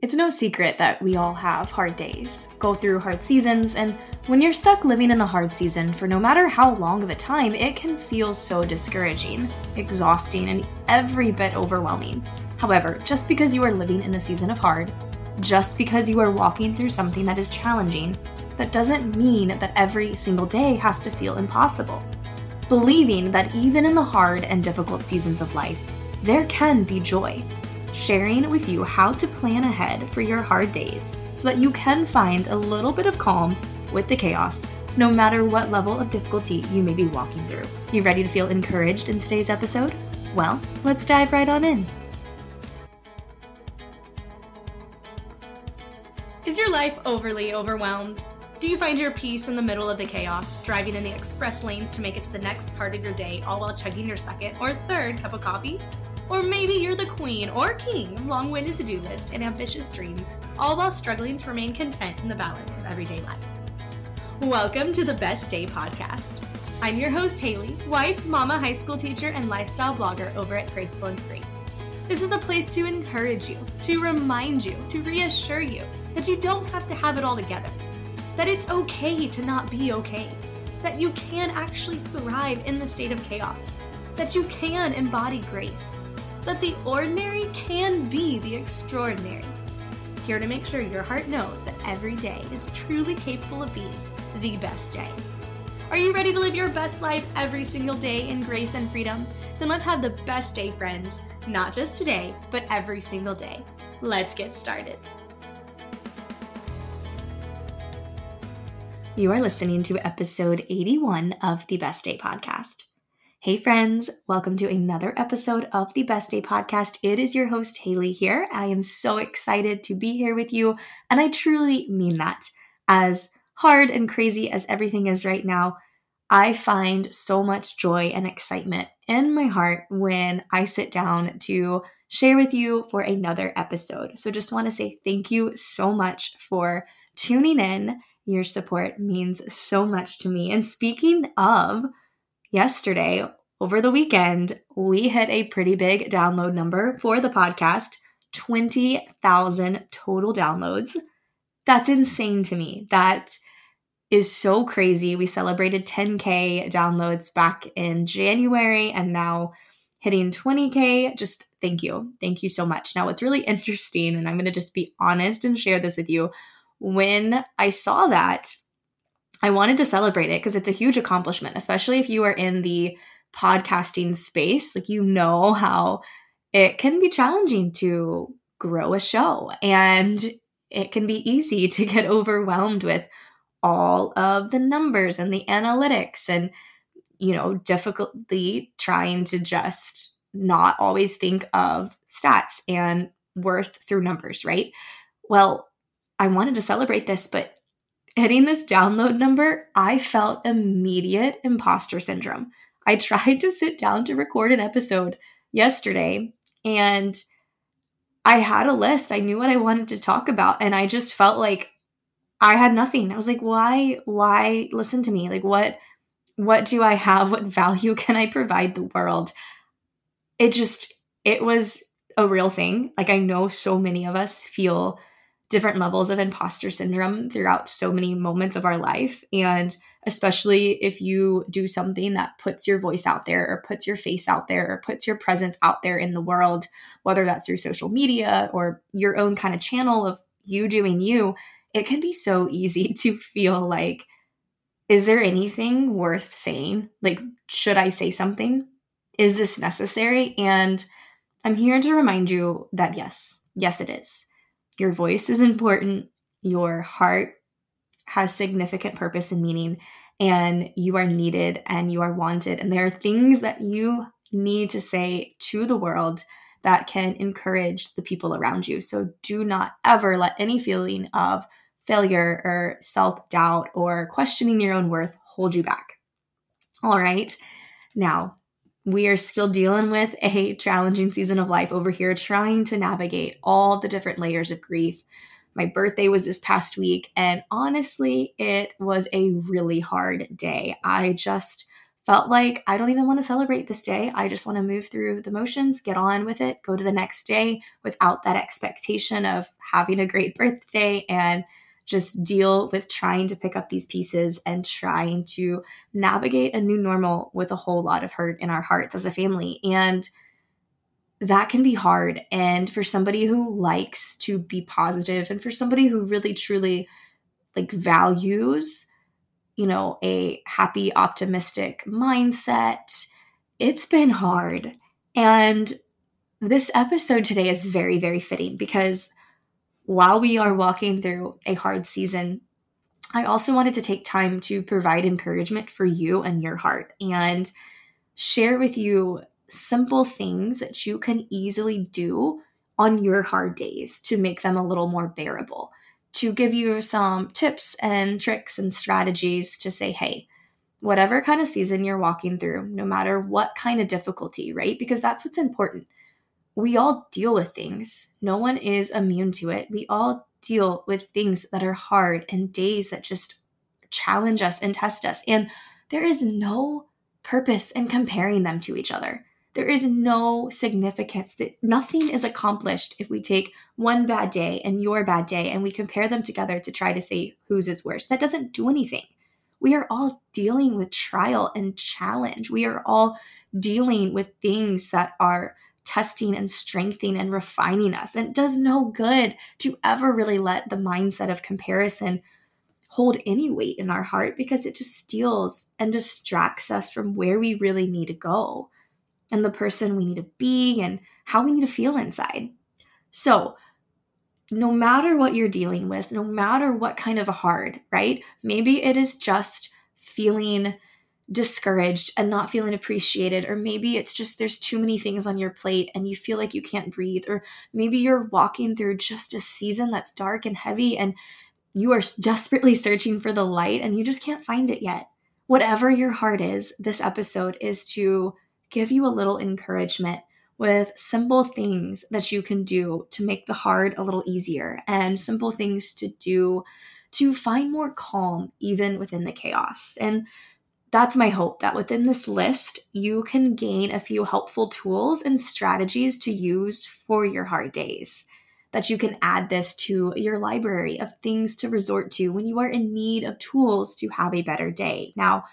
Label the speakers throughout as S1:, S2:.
S1: It's no secret that we all have hard days, go through hard seasons, and when you're stuck living in the hard season for no matter how long of a time, it can feel so discouraging, exhausting, and every bit overwhelming. However, just because you are living in a season of hard, just because you are walking through something that is challenging, that doesn't mean that every single day has to feel impossible. Believing that even in the hard and difficult seasons of life, there can be joy sharing with you how to plan ahead for your hard days so that you can find a little bit of calm with the chaos, no matter what level of difficulty you may be walking through. You ready to feel encouraged in today's episode? Well, let's dive right on in. Is your life overly overwhelmed? Do you find your peace in the middle of the chaos, driving in the express lanes to make it to the next part of your day, all while chugging your second or third cup of coffee? Or maybe you're the queen or king of long winded to do lists and ambitious dreams, all while struggling to remain content in the balance of everyday life. Welcome to the Best Day Podcast. I'm your host, Haley, wife, mama, high school teacher, and lifestyle blogger over at Graceful and Free. This is a place to encourage you, to remind you, to reassure you that you don't have to have it all together, that it's okay to not be okay, that you can actually thrive in the state of chaos, that you can embody grace that the ordinary can be the extraordinary. Here to make sure your heart knows that every day is truly capable of being the best day. Are you ready to live your best life every single day in grace and freedom? Then let's have the best day, friends. Not just today, but every single day. Let's get started. You are listening to episode 81 of the Best Day Podcast. Hey, friends, welcome to another episode of the Best Day Podcast. It is your host, Haley, here. I am so excited to be here with you, and I truly mean that. As hard and crazy as everything is right now, I find so much joy and excitement in my heart when I sit down to share with you for another episode. So, just want to say thank you so much for tuning in. Your support means so much to me. And speaking of, yesterday, over the weekend, we hit a pretty big download number for the podcast 20,000 total downloads. That's insane to me. That is so crazy. We celebrated 10K downloads back in January and now hitting 20K. Just thank you. Thank you so much. Now, what's really interesting, and I'm going to just be honest and share this with you, when I saw that, I wanted to celebrate it because it's a huge accomplishment, especially if you are in the podcasting space. Like, you know how it can be challenging to grow a show and it can be easy to get overwhelmed with all of the numbers and the analytics and you know difficultly trying to just not always think of stats and worth through numbers right well i wanted to celebrate this but hitting this download number, I felt immediate imposter syndrome. I tried to sit down to record an episode yesterday and I had a list. I knew what I wanted to talk about and I just felt like I had nothing. I was like, "Why why listen to me? Like what what do I have? What value can I provide the world?" It just it was a real thing. Like I know so many of us feel different levels of imposter syndrome throughout so many moments of our life. And especially if you do something that puts your voice out there or puts your face out there or puts your presence out there in the world, whether that's through social media or your own kind of channel of you doing you, it can be so easy to feel like, is there anything worth saying? Like, should I say something? Is this necessary? And I'm here to remind you that yes, yes, it is. Your voice is important. Your heart has significant purpose and meaning, and you are needed and you are wanted. And there are things that you need to say to the world that can encourage the people around you. So do not ever let any feeling of failure or self doubt or questioning your own worth hold you back. All right. Now, we are still dealing with a challenging season of life over here, trying to navigate all the different layers of grief. My birthday was this past week, and honestly, it was a really hard day. I just felt like I don't even want to celebrate this day. I just want to move through the motions, get on with it, go to the next day without that expectation of having a great birthday and just deal with trying to pick up these pieces and trying to navigate a new normal with a whole lot of hurt in our hearts as a family. And that can be hard. And for somebody who likes to be positive and for somebody who really truly like values you know, a happy, optimistic mindset. It's been hard. And this episode today is very, very fitting because while we are walking through a hard season, I also wanted to take time to provide encouragement for you and your heart and share with you simple things that you can easily do on your hard days to make them a little more bearable to give you some tips and tricks and strategies to say, hey, whatever kind of season you're walking through, no matter what kind of difficulty, right? Because that's what's important. We all deal with things, no one is immune to it. We all deal with things that are hard and days that just challenge us and test us. And there is no purpose in comparing them to each other. There is no significance that nothing is accomplished if we take one bad day and your bad day and we compare them together to try to say whose is worse. That doesn't do anything. We are all dealing with trial and challenge. We are all dealing with things that are testing and strengthening and refining us. And it does no good to ever really let the mindset of comparison hold any weight in our heart because it just steals and distracts us from where we really need to go and the person we need to be and how we need to feel inside. So, no matter what you're dealing with, no matter what kind of a hard, right? Maybe it is just feeling discouraged and not feeling appreciated or maybe it's just there's too many things on your plate and you feel like you can't breathe or maybe you're walking through just a season that's dark and heavy and you are desperately searching for the light and you just can't find it yet. Whatever your heart is, this episode is to give you a little encouragement with simple things that you can do to make the hard a little easier and simple things to do to find more calm even within the chaos. And that's my hope that within this list, you can gain a few helpful tools and strategies to use for your hard days. That you can add this to your library of things to resort to when you are in need of tools to have a better day. Now,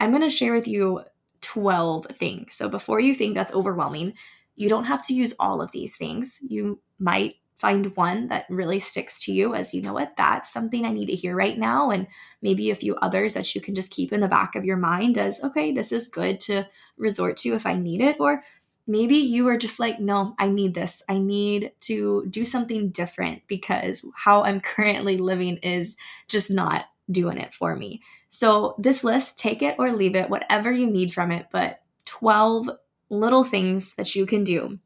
S1: I'm going to share with you 12 things. So before you think that's overwhelming, you don't have to use all of these things. You might find one that really sticks to you as you know what? That's something I need to hear right now. And maybe a few others that you can just keep in the back of your mind as okay this is good to resort to if I need it. Or maybe you are just like no I need this. I need to do something different because how I'm currently living is just not doing it for me. So, this list, take it or leave it, whatever you need from it, but 12 little things that you can do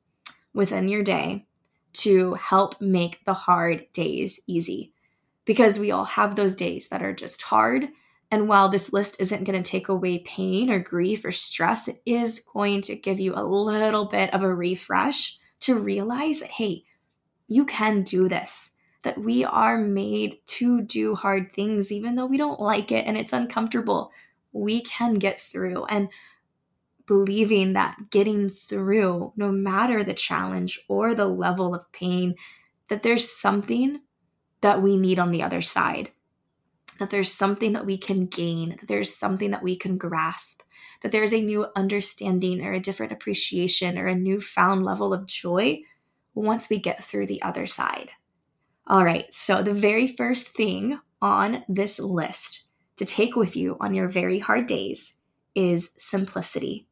S1: within your day to help make the hard days easy. Because we all have those days that are just hard. And while this list isn't going to take away pain or grief or stress, it is going to give you a little bit of a refresh to realize that, hey, you can do this that we are made to do hard things, even though we don't like it and it's uncomfortable. We can get through. And believing that getting through, no matter the challenge or the level of pain, that there's something that we need on the other side, that there's something that we can gain, that there's something that we can grasp, that there's a new understanding or a different appreciation or a newfound level of joy once we get through the other side. All right, so the very first thing on this list to take with you on your very hard days is simplicity.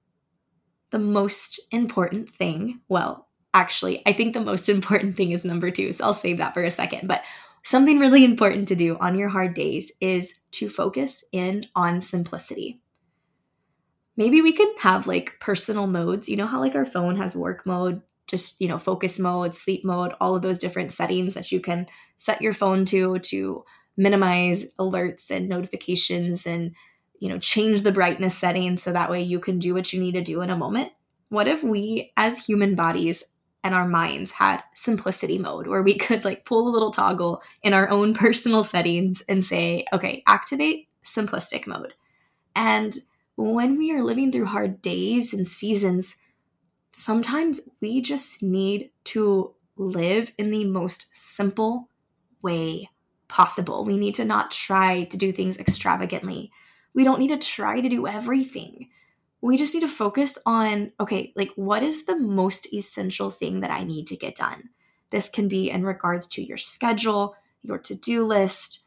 S1: The most important thing, well, actually, I think the most important thing is number two, so I'll save that for a second. But something really important to do on your hard days is to focus in on simplicity. Maybe we could have like personal modes. You know how like our phone has work mode, just you know focus mode sleep mode all of those different settings that you can set your phone to to minimize alerts and notifications and you know change the brightness settings so that way you can do what you need to do in a moment what if we as human bodies and our minds had simplicity mode where we could like pull a little toggle in our own personal settings and say okay activate simplistic mode and when we are living through hard days and seasons, sometimes we just need to live in the most simple way possible. We need to not try to do things extravagantly. We don't need to try to do everything. We just need to focus on okay, like what is the most essential thing that I need to get done? This can be in regards to your schedule, your to do list,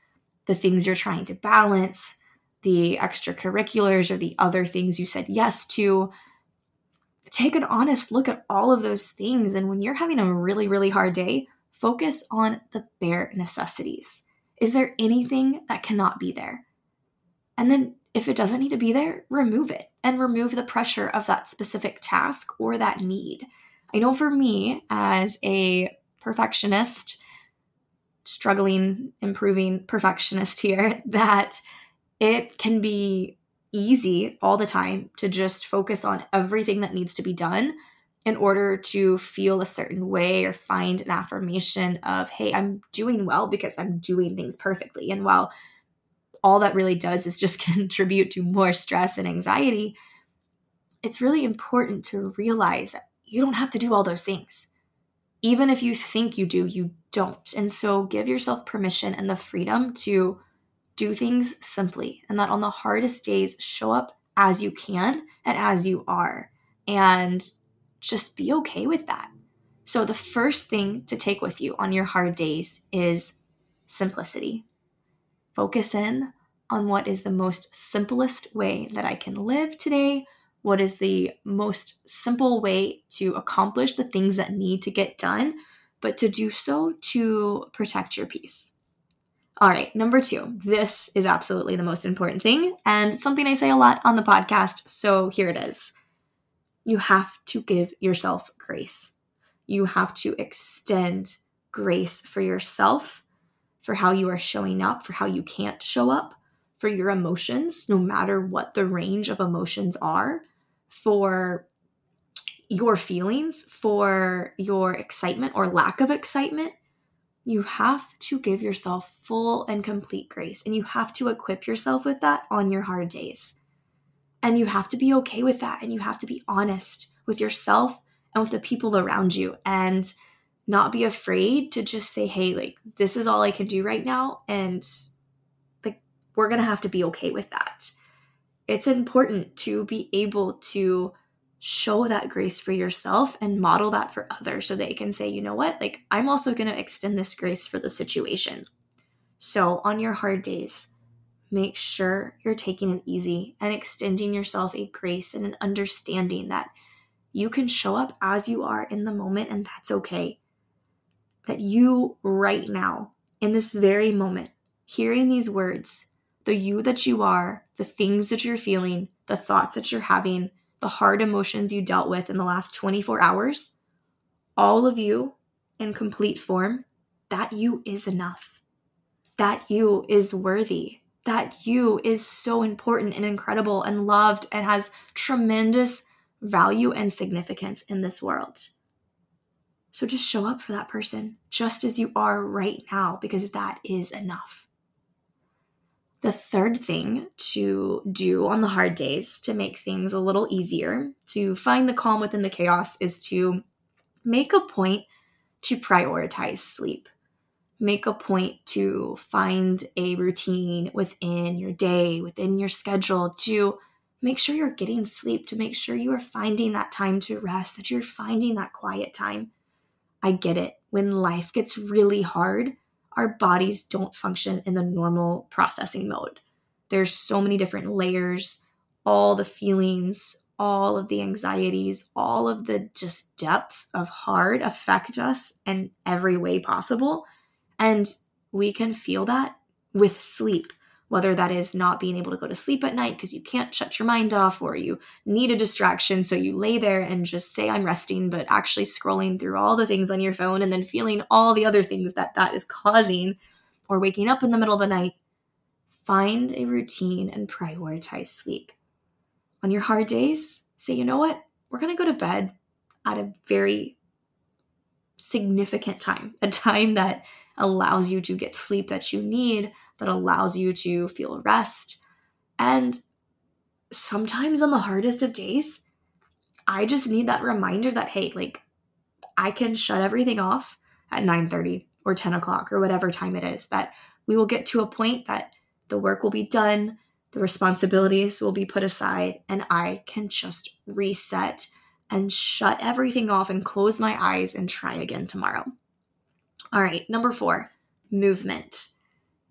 S1: the things you're trying to balance, the extracurriculars, or the other things you said yes to. Take an honest look at all of those things. And when you're having a really, really hard day, focus on the bare necessities. Is there anything that cannot be there? And then if it doesn't need to be there, remove it and remove the pressure of that specific task or that need. I know for me, as a perfectionist, struggling, improving perfectionist here, that it can be easy all the time to just focus on everything that needs to be done in order to feel a certain way or find an affirmation of, hey, I'm doing well because I'm doing things perfectly. And while all that really does is just contribute to more stress and anxiety, it's really important to realize that you don't have to do all those things. Even if you think you do, you don't. And so give yourself permission and the freedom to do things simply and that on the hardest days, show up as you can and as you are. And just be okay with that. So, the first thing to take with you on your hard days is simplicity. Focus in on what is the most simplest way that I can live today. What is the most simple way to accomplish the things that need to get done, but to do so to protect your peace. All right, number two. This is absolutely the most important thing, and something I say a lot on the podcast. So here it is you have to give yourself grace. You have to extend grace for yourself, for how you are showing up, for how you can't show up, for your emotions, no matter what the range of emotions are, for your feelings, for your excitement or lack of excitement. You have to give yourself full and complete grace, and you have to equip yourself with that on your hard days. And you have to be okay with that. And you have to be honest with yourself and with the people around you and not be afraid to just say, hey, like, this is all I can do right now. And like, we're going to have to be okay with that. It's important to be able to show that grace for yourself and model that for others so they can say, you know what, like, I'm also going to extend this grace for the situation. So, on your hard days, make sure you're taking it easy and extending yourself a grace and an understanding that you can show up as you are in the moment and that's okay. That you, right now, in this very moment, hearing these words, the you that you are, the things that you're feeling, the thoughts that you're having, the hard emotions you dealt with in the last 24 hours, all of you in complete form, that you is enough. That you is worthy that you is so important and incredible and loved and has tremendous value and significance in this world. So just show up for that person just as you are right now because that is enough. The third thing to do on the hard days to make things a little easier, to find the calm within the chaos, is to make a point to prioritize sleep make a point to find a routine within your day, within your schedule to make sure you're getting sleep, to make sure you are finding that time to rest, that you're finding that quiet time. I get it. When life gets really hard, our bodies don't function in the normal processing mode. There's so many different layers, all the feelings, all of the anxieties, all of the just depths of hard affect us in every way possible. And we can feel that with sleep, whether that is not being able to go to sleep at night because you can't shut your mind off or you need a distraction. So you lay there and just say, I'm resting, but actually scrolling through all the things on your phone and then feeling all the other things that that is causing or waking up in the middle of the night. Find a routine and prioritize sleep. On your hard days, say, you know what? We're going to go to bed at a very significant time, a time that allows you to get sleep that you need, that allows you to feel rest. And sometimes on the hardest of days, I just need that reminder that, hey, like I can shut everything off at 9 30 or 10 o'clock or whatever time it is, that we will get to a point that the work will be done, the responsibilities will be put aside, and I can just reset and shut everything off and close my eyes and try again tomorrow. All right, number four, movement.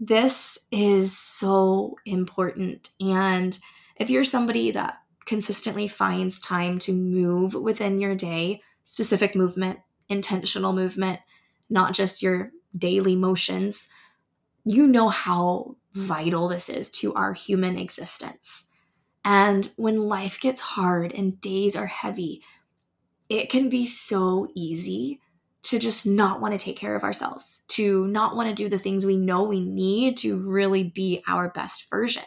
S1: This is so important. And if you're somebody that consistently finds time to move within your day, specific movement, intentional movement, not just your daily motions, you know how vital this is to our human existence. And when life gets hard and days are heavy, it can be so easy to just not want to take care of ourselves, to not want to do the things we know we need to really be our best version.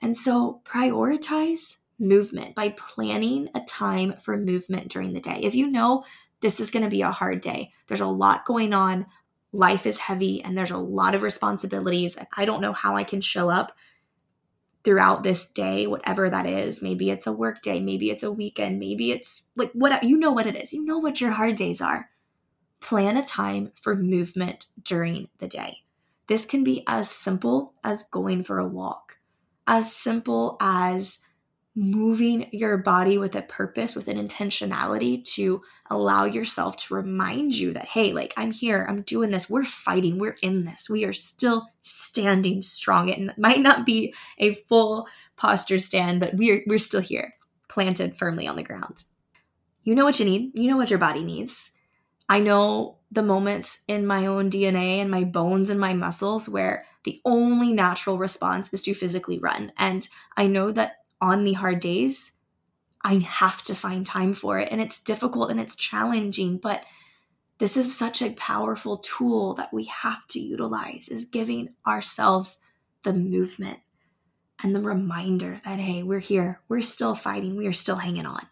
S1: And so prioritize movement by planning a time for movement during the day. If you know this is going to be a hard day, there's a lot going on, life is heavy, and there's a lot of responsibilities, and I don't know how I can show up throughout this day, whatever that is. Maybe it's a work day, maybe it's a weekend, maybe it's like what you know what it is. You know what your hard days are. Plan a time for movement during the day. This can be as simple as going for a walk, as simple as moving your body with a purpose, with an intentionality to allow yourself to remind you that, hey, like I'm here, I'm doing this, we're fighting, we're in this, we are still standing strong. It might not be a full posture stand, but we're we're still here, planted firmly on the ground. You know what you need, you know what your body needs. I know the moments in my own DNA and my bones and my muscles where the only natural response is to physically run. And I know that on the hard days, I have to find time for it. And it's difficult and it's challenging, but this is such a powerful tool that we have to utilize is giving ourselves the movement and the reminder that, hey, we're here, we're still fighting, we are still hanging on.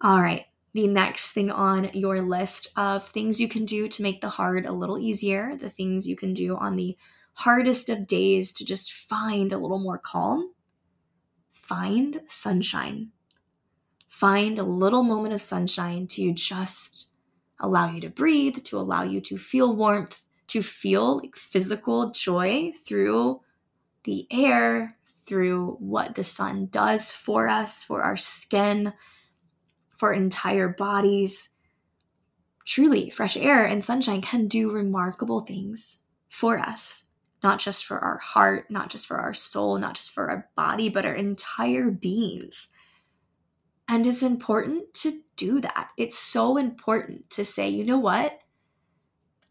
S1: All right, the next thing on your list of things you can do to make the hard a little easier, the things you can do on the hardest of days to just find a little more calm find sunshine. Find a little moment of sunshine to just allow you to breathe, to allow you to feel warmth, to feel like physical joy through the air, through what the sun does for us, for our skin, for entire bodies. Truly, fresh air and sunshine can do remarkable things for us not just for our heart, not just for our soul, not just for our body, but our entire beings. And it's important to do that. It's so important to say, you know what?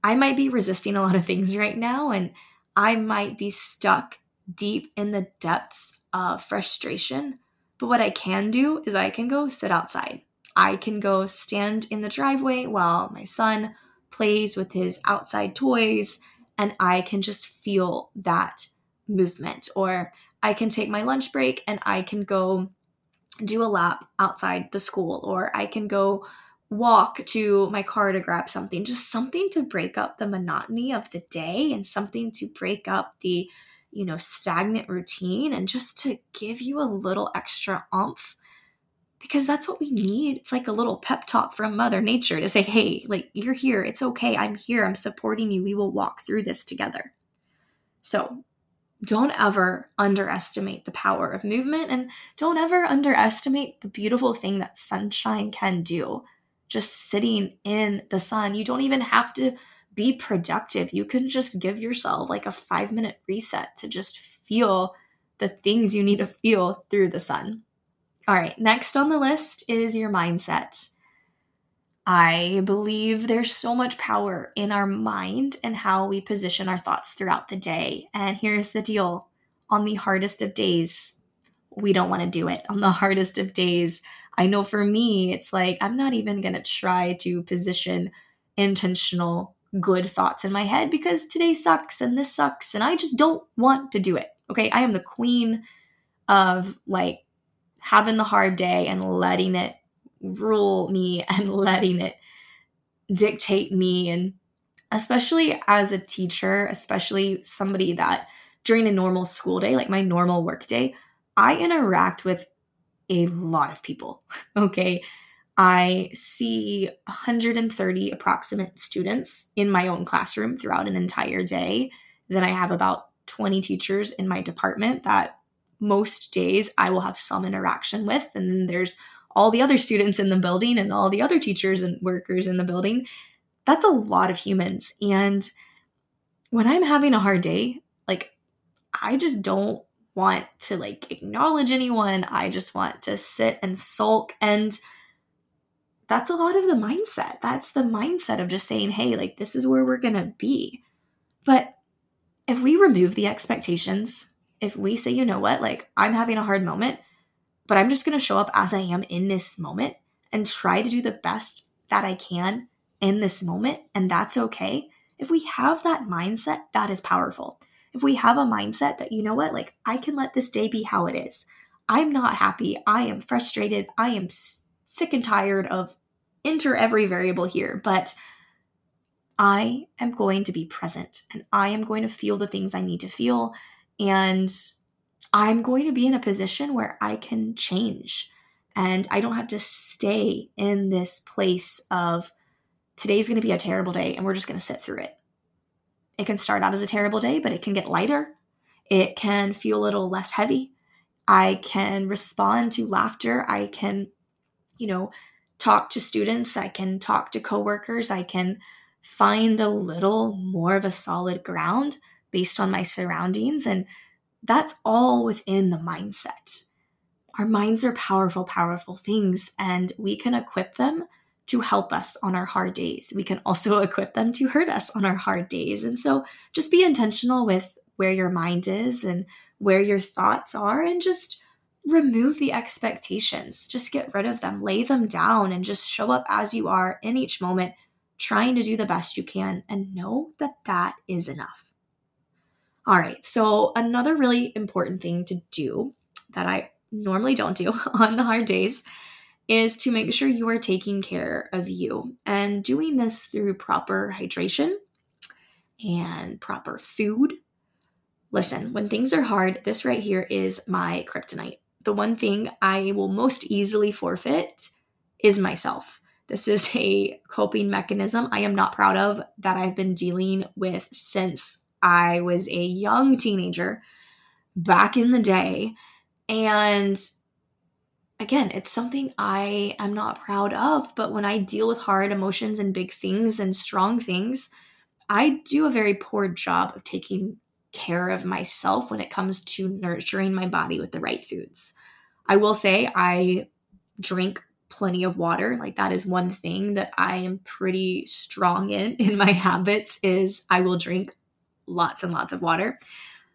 S1: I might be resisting a lot of things right now, and I might be stuck deep in the depths of frustration. But what I can do is I can go sit outside. I can go stand in the driveway while my son plays with his outside toys and I can just feel that movement. Or I can take my lunch break and I can go do a lap outside the school, or I can go walk to my car to grab something, just something to break up the monotony of the day and something to break up the, you know, stagnant routine and just to give you a little extra oomph because that's what we need. It's like a little pep talk from Mother Nature to say, hey, like, you're here. It's okay. I'm here. I'm supporting you. We will walk through this together. So, don't ever underestimate the power of movement and don't ever underestimate the beautiful thing that sunshine can do. Just sitting in the sun, you don't even have to be productive. You can just give yourself like a five minute reset to just feel the things you need to feel through the sun. All right, next on the list is your mindset. I believe there's so much power in our mind and how we position our thoughts throughout the day. And here's the deal on the hardest of days, we don't want to do it. On the hardest of days, I know for me, it's like I'm not even going to try to position intentional good thoughts in my head because today sucks and this sucks and I just don't want to do it. Okay. I am the queen of like having the hard day and letting it rule me and letting it dictate me and especially as a teacher especially somebody that during a normal school day like my normal work day I interact with a lot of people. Okay. I see 130 approximate students in my own classroom throughout an entire day. Then I have about 20 teachers in my department that most days I will have some interaction with. And then there's all the other students in the building and all the other teachers and workers in the building. That's a lot of humans. And when I'm having a hard day, like I just don't want to like acknowledge anyone. I just want to sit and sulk and that's a lot of the mindset. That's the mindset of just saying, hey, like, this is where we're going to be. But if we remove the expectations, if we say, you know what, like, I'm having a hard moment, but I'm just going to show up as I am in this moment and try to do the best that I can in this moment, and that's okay. If we have that mindset, that is powerful. If we have a mindset that, you know what, like, I can let this day be how it is. I'm not happy. I am frustrated. I am sick and tired of enter every variable here, but I am going to be present and I am going to feel the things I need to feel. And I'm going to be in a position where I can change and I don't have to stay in this place of today's going to be a terrible day and we're just going to sit through it. It can start out as a terrible day, but it can get lighter. It can feel a little less heavy. I can respond to laughter. I can you know, talk to students, I can talk to coworkers, I can find a little more of a solid ground based on my surroundings. And that's all within the mindset. Our minds are powerful, powerful things, and we can equip them to help us on our hard days. We can also equip them to hurt us on our hard days. And so just be intentional with where your mind is and where your thoughts are, and just remove the expectations. Just get rid of them, lay them down, and just show up as you are in each moment, trying to do the best you can, and know that that is enough. All right, so another really important thing to do that I normally don't do on the hard days is to make sure you are taking care of you and doing this through proper hydration and proper food. Listen, when things are hard, this right here is my kryptonite the one thing I will most easily forfeit is myself. This is a coping mechanism I am not proud of that I've been dealing with since I was a young teenager back in the day. And again, it's something I am not proud of, but when I deal with hard emotions and big things and strong things, I do a very poor job of taking care of myself when it comes to nurturing my body with the right foods. I will say I drink plenty of water. Like that is one thing that I am pretty strong in in my habits is I will drink lots and lots of water.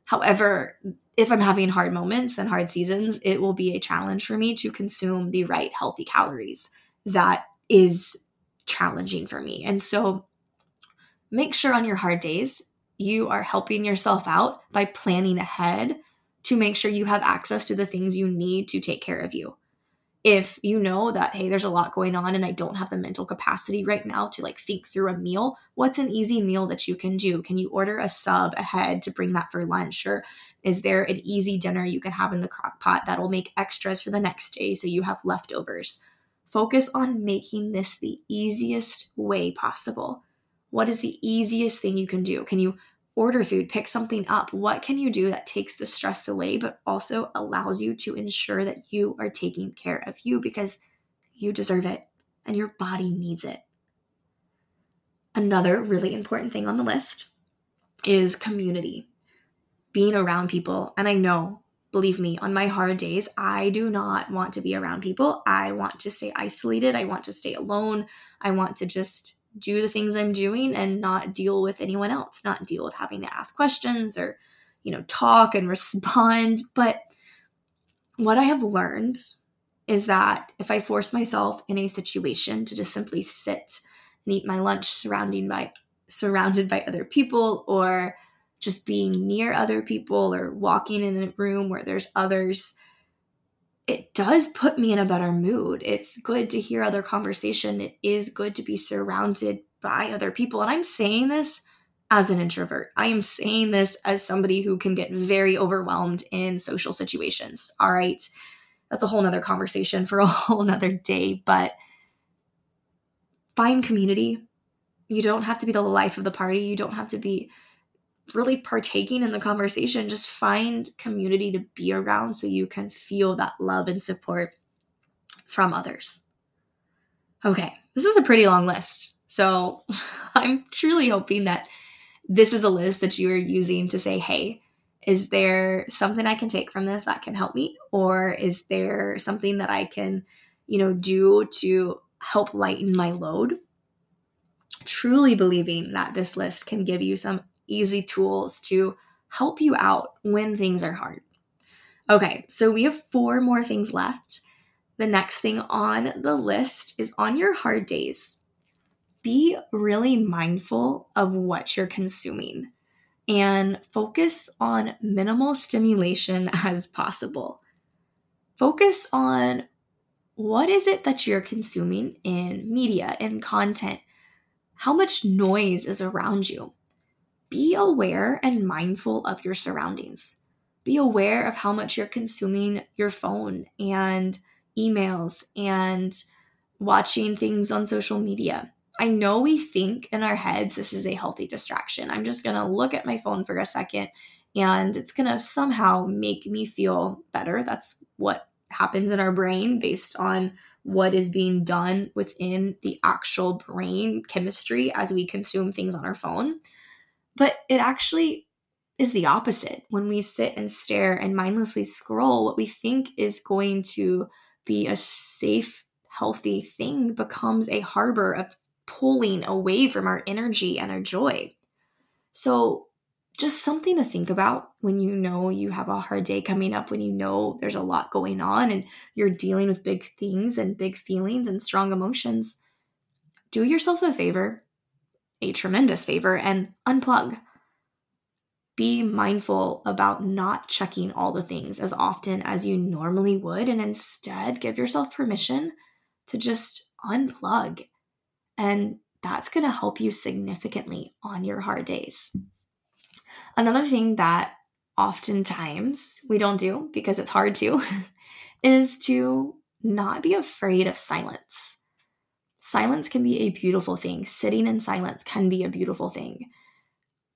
S1: However, if I'm having hard moments and hard seasons, it will be a challenge for me to consume the right healthy calories. That is challenging for me. And so make sure on your hard days you are helping yourself out by planning ahead to make sure you have access to the things you need to take care of you. If you know that, hey, there's a lot going on and I don't have the mental capacity right now to like think through a meal, what's an easy meal that you can do? Can you order a sub ahead to bring that for lunch? Or is there an easy dinner you can have in the crock pot that'll make extras for the next day so you have leftovers? Focus on making this the easiest way possible. What is the easiest thing you can do? Can you order food, pick something up. What can you do that takes the stress away, but also allows you to ensure that you are taking care of you because you deserve it and your body needs it? Another really important thing on the list is community, being around people. And I know, believe me, on my hard days, I do not want to be around people. I want to stay isolated. I want to stay alone. I want to just do the things I'm doing and not deal with anyone else, not deal with having to ask questions or, you know, talk and respond. But what I have learned is that if I force myself in a situation to just simply sit and eat my lunch surrounding by surrounded by other people or just being near other people or walking in a room where there's others it does put me in a better mood. It's good to hear other conversation. It is good to be surrounded by other people. And I'm saying this as an introvert. I am saying this as somebody who can get very overwhelmed in social situations. All right. That's a whole nother conversation for a whole nother day, but find community. You don't have to be the life of the party. You don't have to be really partaking in the conversation. Just find community to be around so you can feel that love and support from others. Okay, this is a pretty long list. So I'm truly hoping that this is a list that you are using to say, hey, is there something I can take from this that can help me? Or is there something that I can, you know, do to help lighten my load? Truly believing that this list can give you some easy tools to help you out when things are hard. Okay, so we have four more things left. The next thing on the list is on your hard days, be really mindful of what you're consuming and focus on minimal stimulation as possible. Focus on what is it that you're consuming in media and content? How much noise is around you? Be aware and mindful of your surroundings. Be aware of how much you're consuming your phone and emails and watching things on social media. I know we think in our heads this is a healthy distraction. I'm just going to look at my phone for a second and it's going to somehow make me feel better. That's what happens in our brain based on what is being done within the actual brain chemistry as we consume things on our phone. But it actually is the opposite. When we sit and stare and mindlessly scroll, what we think is going to be a safe, healthy thing becomes a harbor of pulling away from our energy and our joy. So, just something to think about when you know you have a hard day coming up, when you know there's a lot going on and you're dealing with big things and big feelings and strong emotions. Do yourself a favor, a tremendous favor, and unplug. Be mindful about not checking all the things as often as you normally would, and instead give yourself permission to just unplug and that's going to help you significantly on your hard days. Another thing that oftentimes we don't do because it's hard to is to not be afraid of silence. Silence can be a beautiful thing. Sitting in silence can be a beautiful thing.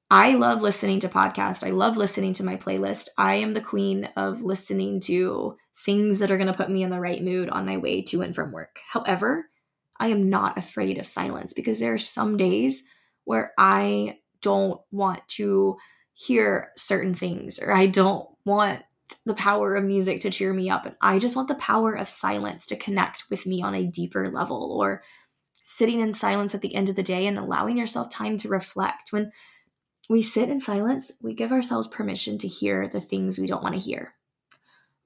S1: I love listening to podcasts. I love listening to my playlist. I am the queen of listening to things that are going to put me in the right mood on my way to and from work. However, I am not afraid of silence because there are some days where I don't want to hear certain things or I don't want the power of music to cheer me up and I just want the power of silence to connect with me on a deeper level or sitting in silence at the end of the day and allowing yourself time to reflect when we sit in silence we give ourselves permission to hear the things we don't want to hear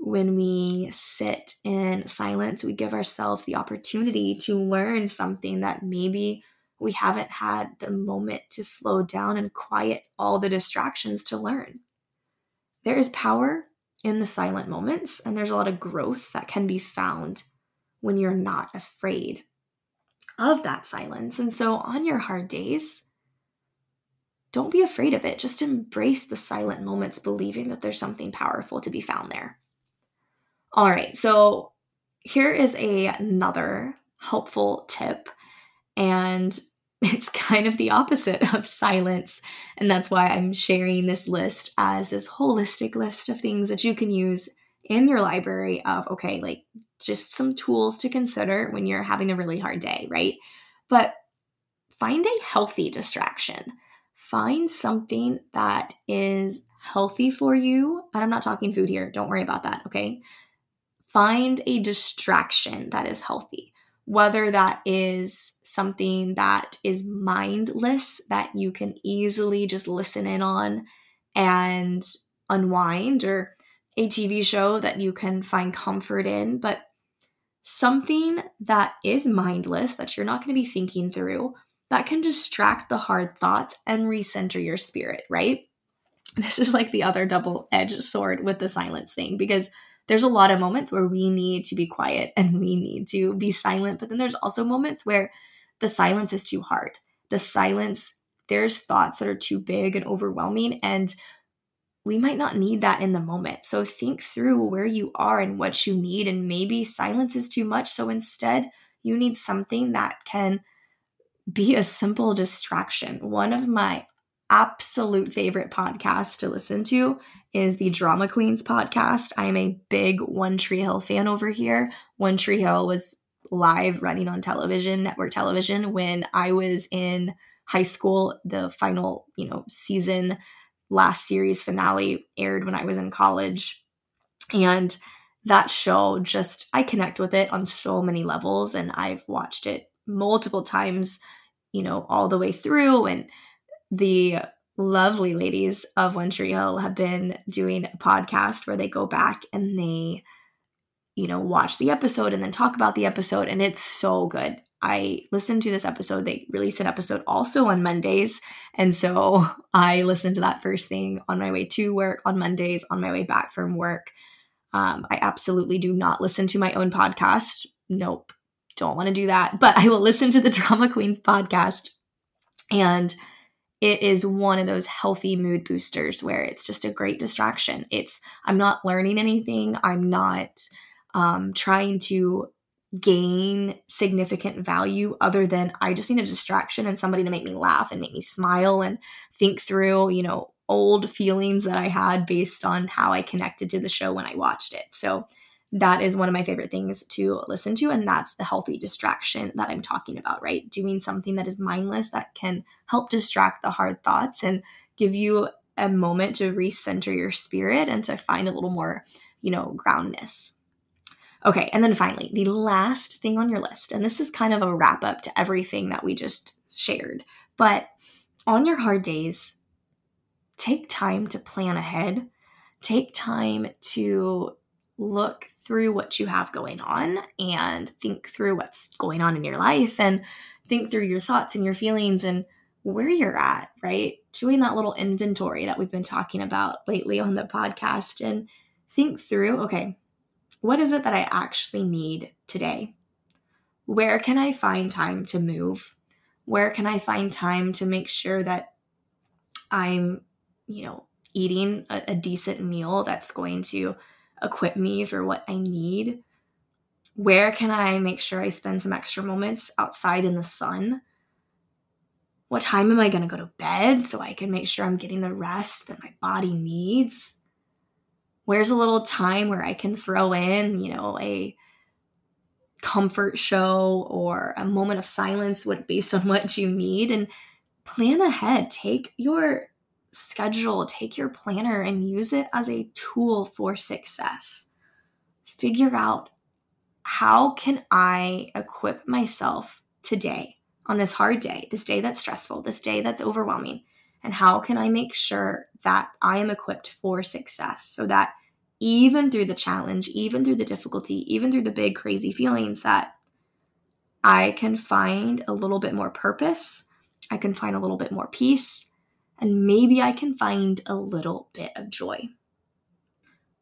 S1: when we sit in silence, we give ourselves the opportunity to learn something that maybe we haven't had the moment to slow down and quiet all the distractions to learn. There is power in the silent moments, and there's a lot of growth that can be found when you're not afraid of that silence. And so, on your hard days, don't be afraid of it. Just embrace the silent moments, believing that there's something powerful to be found there. All right, so here is a, another helpful tip, and it's kind of the opposite of silence. And that's why I'm sharing this list as this holistic list of things that you can use in your library of, okay, like just some tools to consider when you're having a really hard day, right? But find a healthy distraction. Find something that is healthy for you. And I'm not talking food here. Don't worry about that, okay? find a distraction that is healthy, whether that is something that is mindless that you can easily just listen in on and unwind, or a TV show that you can find comfort in, but something that is mindless that you're not going to be thinking through that can distract the hard thoughts and recenter your spirit, right? This is like the other double edged sword with the silence thing because there's a lot of moments where we need to be quiet and we need to be silent. But then there's also moments where the silence is too hard. The silence there's thoughts that are too big and overwhelming and we might not need that in the moment. So think through where you are and what you need and maybe silence is too much so instead you need something that can be a simple distraction. One of my absolute favorite podcasts to listen to is the Drama Queens podcast. I am a big One Tree Hill fan over here. One Tree Hill was live running on television, network television, when I was in high school. The final, you know, season last series finale aired when I was in college. And that show just I connect with it on so many levels and I've watched it multiple times, you know, all the way through and the lovely ladies of One Tree Hill have been doing a podcast where they go back and they, you know, watch the episode and then talk about the episode. And it's so good. I listened to this episode. They release an episode also on Mondays. And so I listened to that first thing on my way to work on Mondays, on my way back from work. Um, I absolutely do not listen to my own podcast. Nope, don't want to do that. But I will listen to the Drama Queens podcast. And it is one of those healthy mood boosters where it's just a great distraction. It's, I'm not learning anything. I'm not um, trying to gain significant value other than I just need a distraction and somebody to make me laugh and make me smile and think through, you know, old feelings that I had based on how I connected to the show when I watched it. So that is one of my favorite things to listen to. And that's the healthy distraction that I'm talking about, right? Doing something that is mindless that can help distract the hard thoughts and give you a moment to recenter your spirit and to find a little more, you know, groundness. Okay, and then finally, the last thing on your list, and this is kind of a wrap up to everything that we just shared, but on your hard days, take time to plan ahead. Take time to look through what you have going on and think through what's going on in your life and think through your thoughts and your feelings and where you're at, right? Doing that little inventory that we've been talking about lately on the podcast and think through okay, what is it that I actually need today? Where can I find time to move? Where can I find time to make sure that I'm, you know, eating a, a decent meal that's going to equip me for what I need? Where can I make sure I spend some extra moments outside in the sun? What time am I going to go to bed so I can make sure I'm getting the rest that my body needs? Where's a little time where I can throw in, you know, a comfort show or a moment of silence what based on what you need and plan ahead. Take your schedule, take your planner and use it as a tool for success. Figure out how can I equip myself today on this hard day, this day that's stressful, this day that's overwhelming, and how can I make sure that I am equipped for success so that even through the challenge, even through the difficulty, even through the big crazy feelings that I can find a little bit more purpose, I can find a little bit more peace, and maybe I can find a little bit of joy.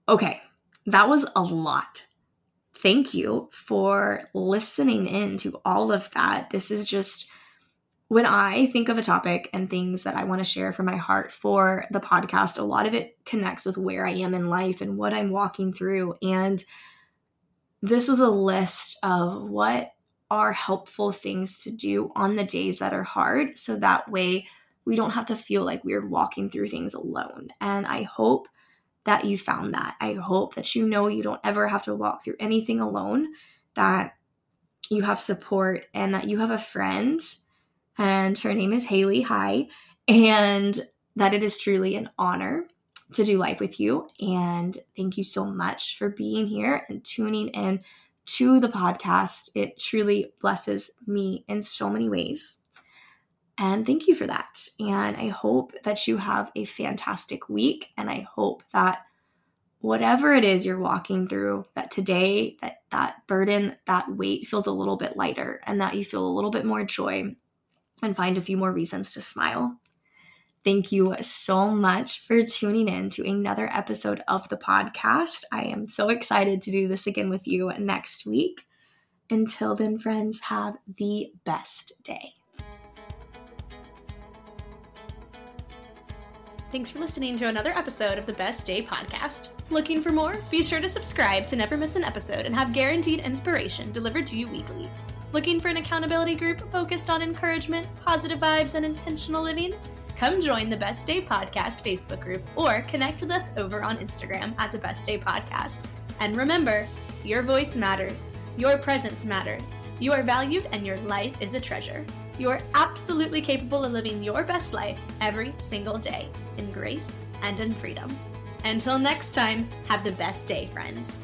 S1: Okay, that was a lot. Thank you for listening in to all of that. This is just when I think of a topic and things that I want to share from my heart for the podcast, a lot of it connects with where I am in life and what I'm walking through. And this was a list of what are helpful things to do on the days that are hard. So that way we don't have to feel like we're walking through things alone. And I hope that you found that. I hope that you know you don't ever have to walk through anything alone, that you have support and that you have a friend. And her name is Haley. Hi. And that it is truly an honor to do life with you. And thank you so much for being here and tuning in to the podcast. It truly blesses me in so many ways. And thank you for that. And I hope that you have a fantastic week. And I hope that whatever it is you're walking through, that today, that that burden, that weight feels a little bit lighter and that you feel a little bit more joy and find a few more reasons to smile. Thank you so much for tuning in to another episode of the podcast. I am so excited to do this again with you next week. Until then, friends, have the best day. Thanks for listening to another episode of the Best Day podcast. Looking for more? Be sure to subscribe to never miss an episode and have guaranteed inspiration delivered to you weekly. Looking for an accountability group focused on encouragement, positive vibes, and intentional living? Come join the Best Day Podcast Facebook group or connect with us over on Instagram at the Best Day Podcast. And remember, your voice matters, your presence matters, you are valued, and your life is a treasure. You are absolutely capable of living your best life every single day in grace and in freedom. Until next time, have the best day, friends.